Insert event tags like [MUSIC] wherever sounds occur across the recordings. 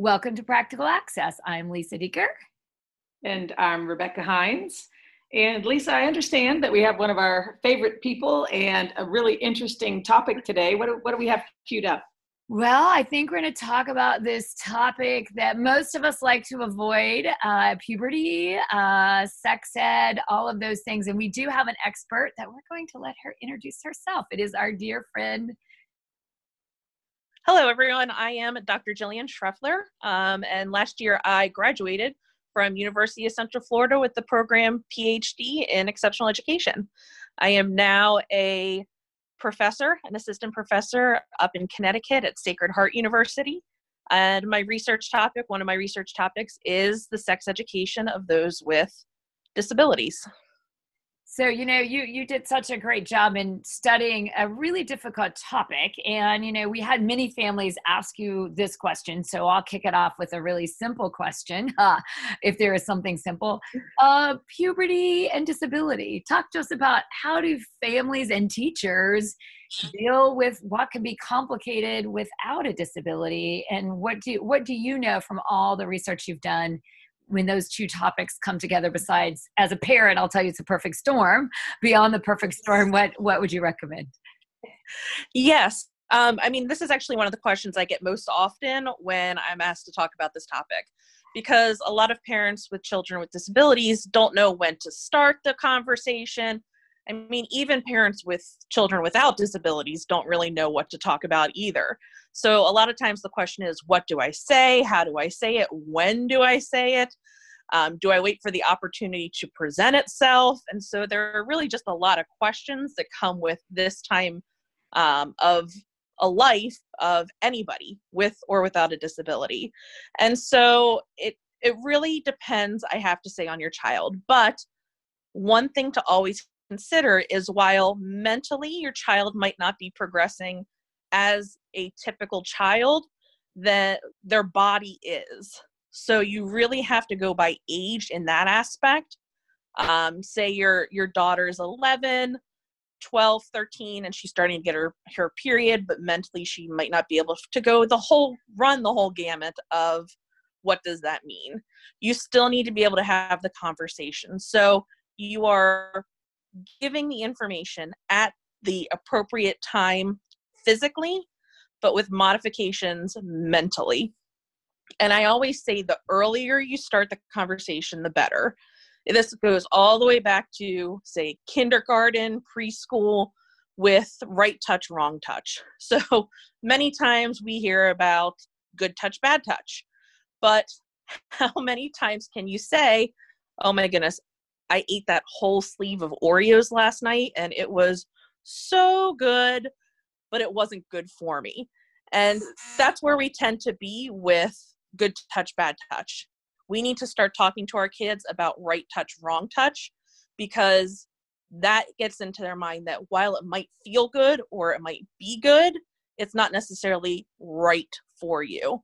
Welcome to Practical Access. I'm Lisa Dieker. And I'm Rebecca Hines. And Lisa, I understand that we have one of our favorite people and a really interesting topic today. What do, what do we have queued up? Well, I think we're going to talk about this topic that most of us like to avoid uh, puberty, uh, sex ed, all of those things. And we do have an expert that we're going to let her introduce herself. It is our dear friend. Hello, everyone. I am Dr. Jillian Schreffler. Um, and last year I graduated from University of Central Florida with the program PhD in Exceptional Education. I am now a professor, an assistant professor up in Connecticut at Sacred Heart University. And my research topic, one of my research topics, is the sex education of those with disabilities. So, you know, you you did such a great job in studying a really difficult topic and you know, we had many families ask you this question, so I'll kick it off with a really simple question, [LAUGHS] uh, if there is something simple. [LAUGHS] Uh, puberty and disability. Talk to us about how do families and teachers [LAUGHS] deal with what can be complicated without a disability and what do what do you know from all the research you've done when those two topics come together besides as a parent i'll tell you it's a perfect storm. Beyond the perfect storm what what would you recommend? Yes. Um, i mean this is actually one of the questions i get most often when i'm asked to talk about this topic because a lot of parents with children with disabilities don't know when to start the conversation I mean, even parents with children without disabilities don't really know what to talk about either. So, a lot of times the question is, what do I say? How do I say it? When do I say it? Um, do I wait for the opportunity to present itself? And so, there are really just a lot of questions that come with this time um, of a life of anybody with or without a disability. And so, it it really depends, I have to say, on your child. But one thing to always consider is while mentally your child might not be progressing as a typical child, that their body is. So you really have to go by age in that aspect. Um, say your your daughter is 11, 12, 13, and she's starting to get her her period, but mentally she might not be able to go the whole run the whole gamut of what does that mean. You still need to be able to have the conversation. So you are giving the information at the appropriate time physically, but with modifications mentally. And I always say the earlier you start the conversation, the better. This goes all the way back to, say, kindergarten, preschool, with right touch, wrong touch. [LAUGHS] So many times we hear about good touch, bad touch. But [LAUGHS] how many times can you say, oh my goodness, I ate that whole sleeve of Oreos last night and it was so good, but it wasn't good for me. And that's where we tend to be with good touch, bad touch. We need to start talking to our kids about right touch, wrong touch, because that gets into their mind that while it might feel good or it might be good, it's not necessarily right for you.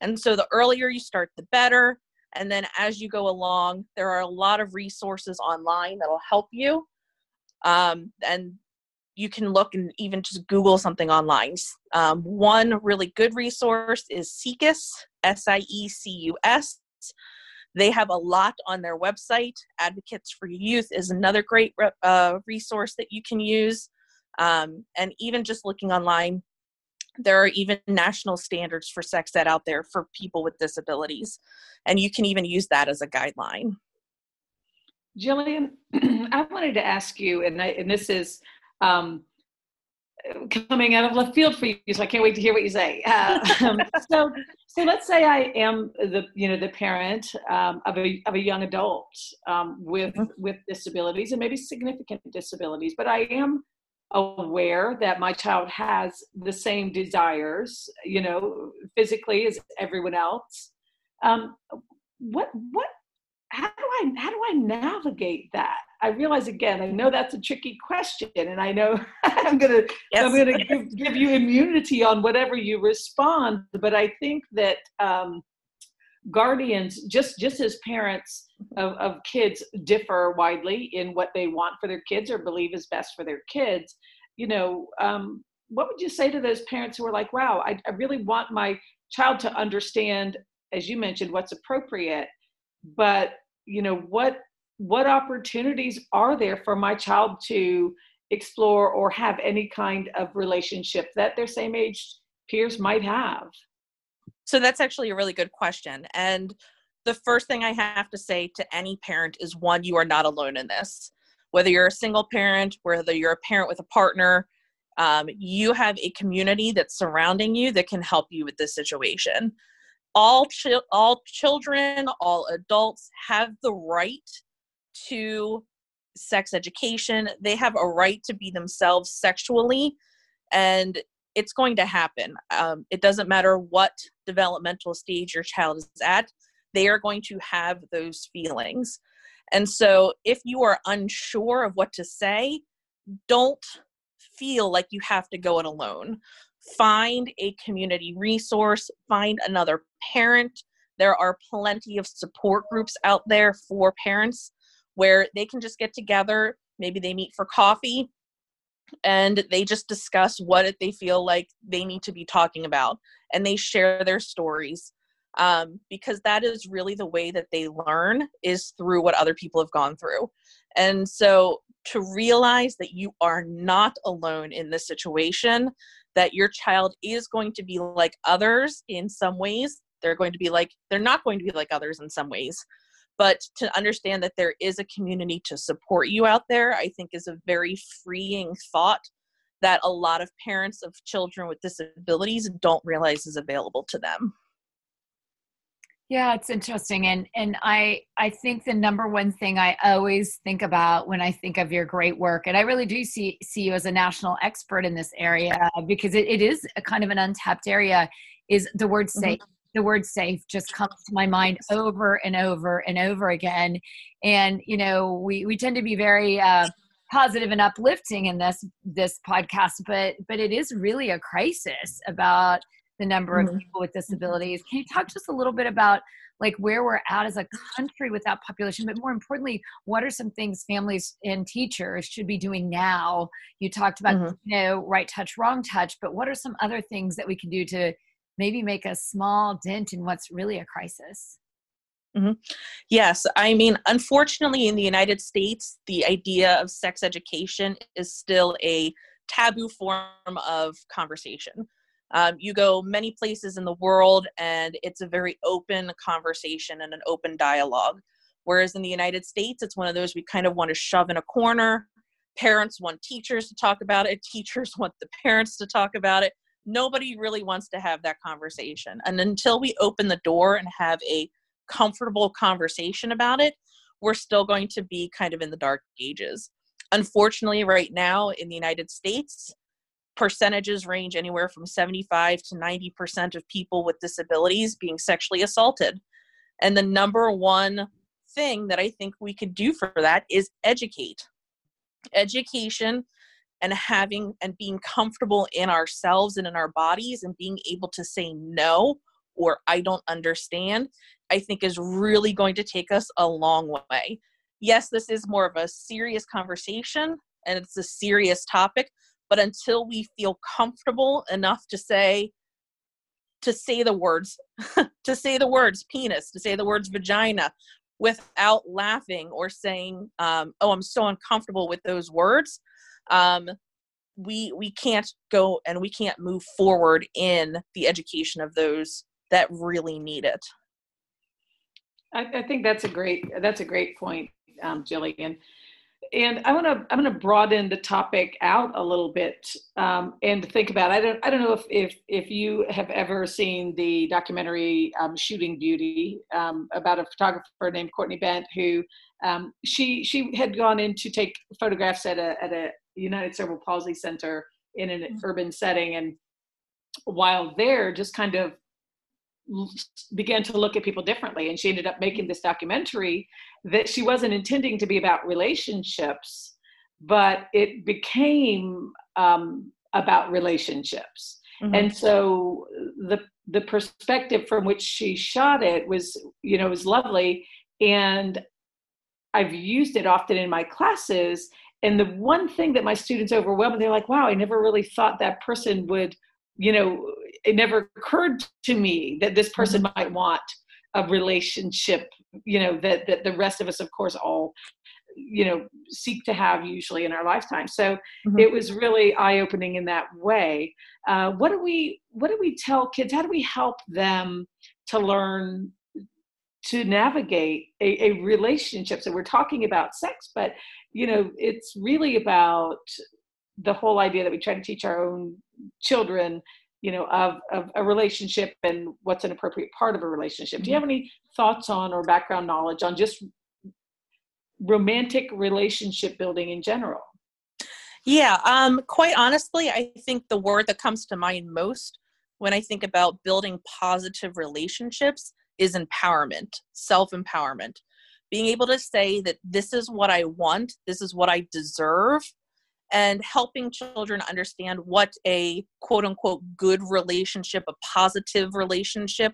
And so the earlier you start, the better. And then as you go along, there are a lot of resources online that'll help you. Um, and you can look and even just Google something online. Um, one really good resource is SIECUS, S I E C U S. They have a lot on their website. Advocates for Youth is another great uh, resource that you can use. Um, and even just looking online, there are even national standards for sex ed out there for people with disabilities and you can even use that as a guideline jillian [CLEARS THROAT] i wanted to ask you and, I, and this is um, coming out of left field for you so i can't wait to hear what you say uh, [LAUGHS] um, so so let's say i am the you know the parent um, of, a, of a young adult um, with mm-hmm. with disabilities and maybe significant disabilities but i am aware that my child has the same desires, you know, physically as everyone else. Um, what what how do I how do I navigate that? I realize again, I know that's a tricky question, and I know [LAUGHS] I'm gonna yes. I'm gonna give, give you immunity on whatever you respond. But I think that um, guardians, just just as parents of, of kids differ widely in what they want for their kids or believe is best for their kids, you know, um, what would you say to those parents who are like, wow, I, I really want my child to understand, as you mentioned, what's appropriate, but you know what what opportunities are there for my child to explore or have any kind of relationship that their same age peers might have? So that's actually a really good question. And the first thing I have to say to any parent is one, you are not alone in this. Whether you're a single parent, whether you're a parent with a partner, um, you have a community that's surrounding you that can help you with this situation. All, chi- all children, all adults have the right to sex education. They have a right to be themselves sexually, and it's going to happen. Um, it doesn't matter what developmental stage your child is at, they are going to have those feelings. And so, if you are unsure of what to say, don't feel like you have to go it alone. Find a community resource, find another parent. There are plenty of support groups out there for parents where they can just get together. Maybe they meet for coffee and they just discuss what they feel like they need to be talking about and they share their stories um, because that is really the way that they learn is through what other people have gone through. And so to realize that you are not alone in this situation that your child is going to be like others in some ways they're going to be like they're not going to be like others in some ways but to understand that there is a community to support you out there i think is a very freeing thought that a lot of parents of children with disabilities don't realize is available to them yeah it's interesting and and i i think the number one thing i always think about when i think of your great work and i really do see see you as a national expert in this area because it, it is a kind of an untapped area is the word mm-hmm. safe mm-hmm the word safe just comes to my mind over and over and over again and you know we we tend to be very uh, positive and uplifting in this this podcast but but it is really a crisis about the number of mm-hmm. people with disabilities can you talk to us a little bit about like where we're at as a country with that population but more importantly what are some things families and teachers should be doing now you talked about mm-hmm. you know right touch wrong touch but what are some other things that we can do to maybe make a small dent in what's really a crisis. Mm-hmm. Yes, I mean, unfortunately, in the United States, the idea of sex education is still a taboo form of conversation. Um, you go many places in the world, and it's a very open conversation and an open dialogue. Whereas in the United States, it's one of those we kind of want to shove in a corner. Parents want teachers to talk about it, teachers [LAUGHS] want the parents to talk about it nobody really wants to have that conversation. And until we open the door and have a comfortable conversation about it, we're still going to be kind of in the dark ages. Unfortunately, right now in the United States, percentages range anywhere from 75 to 90% of people with disabilities being sexually assaulted. And the number one thing that I think we could do for that is educate. Education and having and being comfortable in ourselves and in our bodies and being able to say no or I don't understand, I think is really going to take us a long way. Yes, this is more of a serious conversation and it's a serious topic, but until we feel comfortable enough to say, to say the words, [LAUGHS] to say the words penis, to say the words vagina without laughing or saying, um, oh, I'm so uncomfortable with those words, um, we we can't go and we can't move forward in the education of those that really need it. I, I think that's a great that's a great point, um, Jillian. And I want to I'm going to broaden the topic out a little bit um, and think about. I don't I don't know if if if you have ever seen the documentary um, Shooting Beauty um, about a photographer named Courtney Bent who um, she she had gone in to take photographs at a at a United Cerebral Palsy Center in an mm-hmm. urban setting. And while there, just kind of began to look at people differently. And she ended up making this documentary that she wasn't intending to be about relationships, but it became um, about relationships. Mm-hmm. And so the the perspective from which she shot it was, you know, was lovely. And I've used it often in my classes and the one thing that my students overwhelm they're like wow i never really thought that person would you know it never occurred to me that this person mm-hmm. might want a relationship you know that that the rest of us of course all you know seek to have usually in our lifetime so mm-hmm. it was really eye-opening in that way uh, what do we what do we tell kids how do we help them to learn to navigate a, a relationship so we're talking about sex but you know it's really about the whole idea that we try to teach our own children you know of, of a relationship and what's an appropriate part of a relationship do you have mm-hmm. any thoughts on or background knowledge on just romantic relationship building in general yeah um quite honestly i think the word that comes to mind most when i think about building positive relationships is empowerment self empowerment being able to say that this is what i want this is what i deserve and helping children understand what a quote unquote good relationship, a positive relationship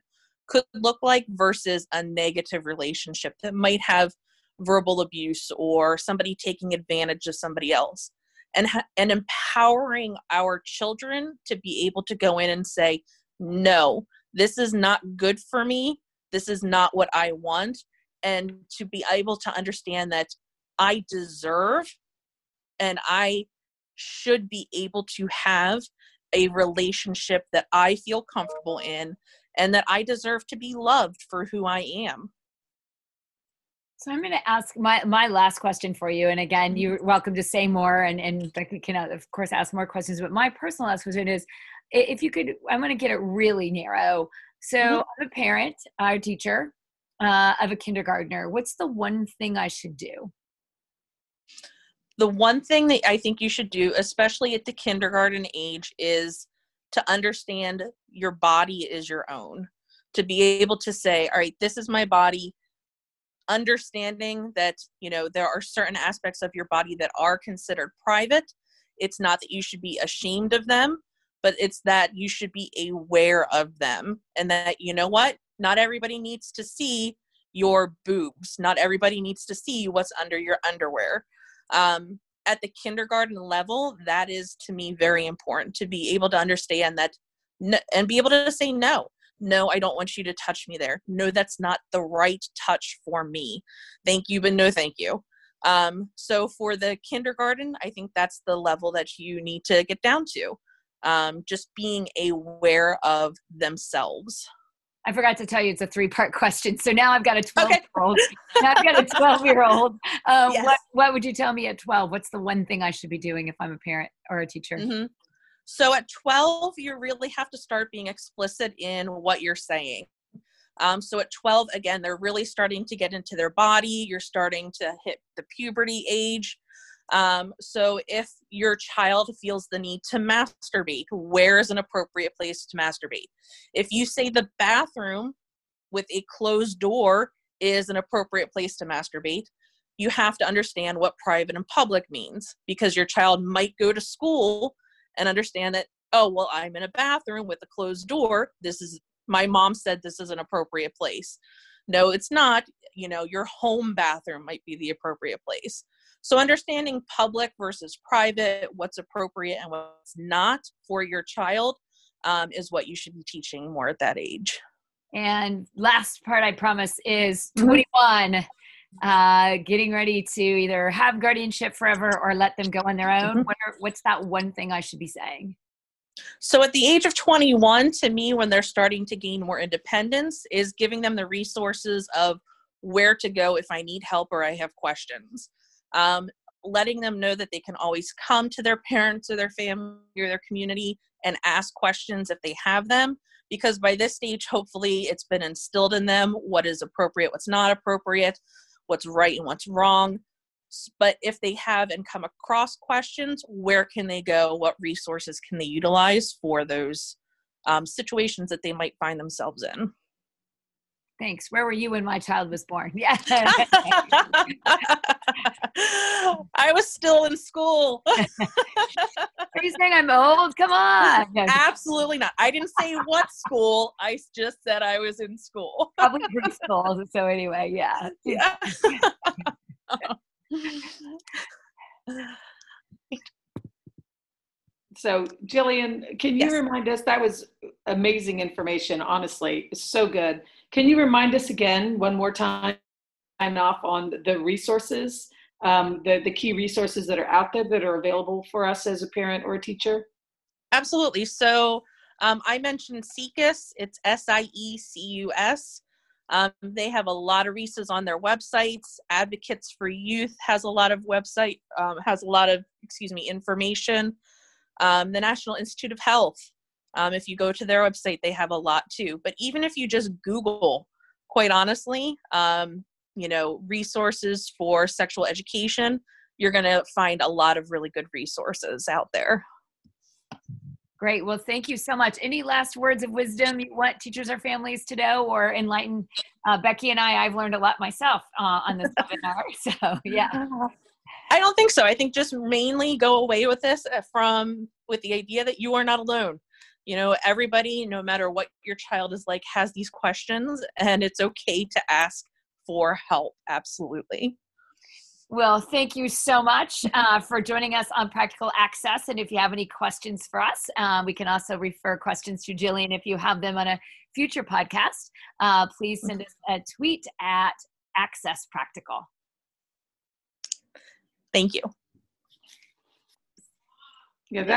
could look like versus a negative relationship that might have verbal abuse or somebody taking advantage of somebody else. And, and empowering our children to be able to go in and say, no, this is not good for me. This is not what I want. And to be able to understand that I deserve and I should be able to have a relationship that I feel comfortable in and that I deserve to be loved for who I am. So I'm going to ask my my last question for you, and again, mm-hmm. you're welcome to say more, and and Becky can of course ask more questions. But my personal last question is, if you could, I'm going to get it really narrow. So mm-hmm. I'm a parent, I'm a teacher uh, of a kindergartner. What's the one thing I should do? the one thing that I think you should do, especially at the kindergarten age, is to understand your body is your own. To be able to say, all right, this is my body, understanding that, you know, there are certain aspects of your body that are considered private. It's not that you should be ashamed of them, but it's that you should be aware of them and that, you know what, not everybody needs to see your boobs. Not everybody needs to see what's under your underwear. Um, at the kindergarten level that is to me very important to be able to understand that and be able to say no. No i don't want you to touch me there. No that's not the right touch for me. Thank you but no thank you. Um, so for the kindergarten i think that's the level that you need to get down to um, just being aware of themselves I forgot to tell you it's a three part [LAUGHS] question. So now I've got a 12 year old. now I've got a 12 year old. [LAUGHS] Uh, yes. what, what would you tell me at 12? What's the one thing I should be doing if I'm a parent or a teacher? Mm-hmm. So at 12, you really have to start being explicit in what you're saying. Um, so at 12, again, they're really starting to get into their body. You're starting to hit the puberty age. Um, so if your child feels the need to masturbate, where is an appropriate place to masturbate? If you say the bathroom with a closed door is an appropriate place to masturbate, you have to understand what private and public means because your child might go to school and understand that, oh, well, I'm in a bathroom with a closed door. This is, my mom said this is an appropriate place. No, it's not. You know, your home bathroom might be the appropriate place. So, understanding public versus private, what's appropriate and what's not for your child um, is what you should be teaching more at that age. And last part, I promise, is mm-hmm. 21. Uh, getting ready to either have guardianship forever or let them go on their own. Mm-hmm. What are, what's that one thing I should be saying? So, at the age of 21, to me, when they're starting to gain more independence, is giving them the resources of where to go if I need help or I have questions um, letting them know that they can always come to their parents or their family or their community and ask questions if they have them because by this stage hopefully it's been instilled in them what is appropriate what's not appropriate what's right and what's wrong. But if they have and come across questions where can they go? What resources can they utilize for those um, situations that they might find themselves in Thanks. Where were you when my child was born? [LAUGHS] Yeah. [LAUGHS] I was still in school. [LAUGHS] Are you saying I'm old? Come on. Absolutely not. I didn't say what school. I just said I was in school. Probably preschool. So anyway, yeah. Yeah. So, Jillian, can you Yes. remind us? That was amazing information, honestly. It's so good. Can you remind us again, one more time, off on the resources, um, the, the key resources that are out there that are available for us as a parent or a teacher? Absolutely. So um, I mentioned SIECUS. It's S I E C U S. Um, they have a lot of resources on their websites. Advocates for Youth has a lot of website um, has a lot of excuse me information. Um, the National Institute of Health. Um, if you go to their website, they have a lot too. But even if you just Google, quite honestly, um, you know, resources for sexual education, you're going to find a lot of really good resources out there. Great. Well, thank you so much. Any last words of wisdom you want teachers or families to know or enlighten uh, Becky and I? I've learned a lot myself uh, on this webinar. [LAUGHS] So, yeah. I don't think so. I think just mainly go away with this uh, from with the idea that you are not alone. You know, everybody, no matter what your child is like, has these questions, and it's okay to ask for help. Absolutely. Well, thank you so much uh, for joining us on Practical Access. And if you have any questions for us, uh, we can also refer questions to Jillian if you have them on a future podcast. Uh, please send us a tweet at Access Practical. Thank you. Yeah,